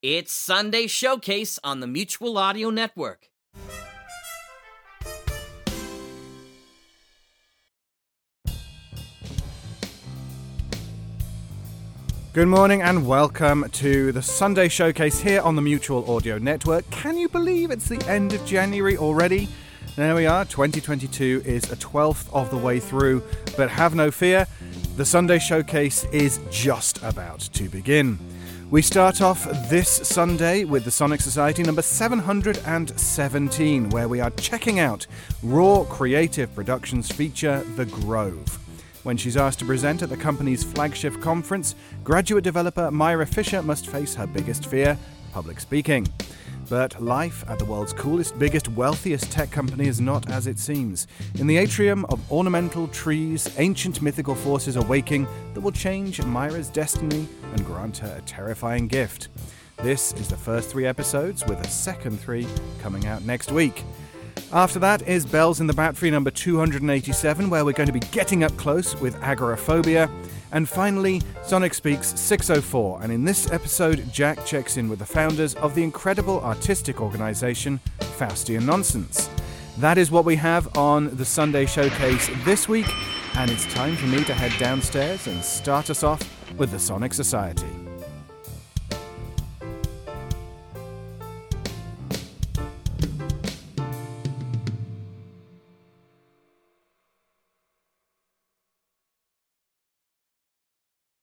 It's Sunday Showcase on the Mutual Audio Network. Good morning and welcome to the Sunday Showcase here on the Mutual Audio Network. Can you believe it's the end of January already? There we are, 2022 is a twelfth of the way through, but have no fear, the Sunday Showcase is just about to begin. We start off this Sunday with the Sonic Society number 717, where we are checking out Raw Creative Productions feature The Grove. When she's asked to present at the company's flagship conference, graduate developer Myra Fisher must face her biggest fear public speaking. But life at the world's coolest, biggest, wealthiest tech company is not as it seems. In the atrium of ornamental trees, ancient mythical forces are waking that will change Myra's destiny and grant her a terrifying gift. This is the first three episodes, with a second three coming out next week. After that is Bells in the Batfry number 287, where we're going to be getting up close with agoraphobia. And finally, Sonic Speaks 604, and in this episode, Jack checks in with the founders of the incredible artistic organization Faustian Nonsense. That is what we have on the Sunday Showcase this week, and it's time for me to head downstairs and start us off with the Sonic Society.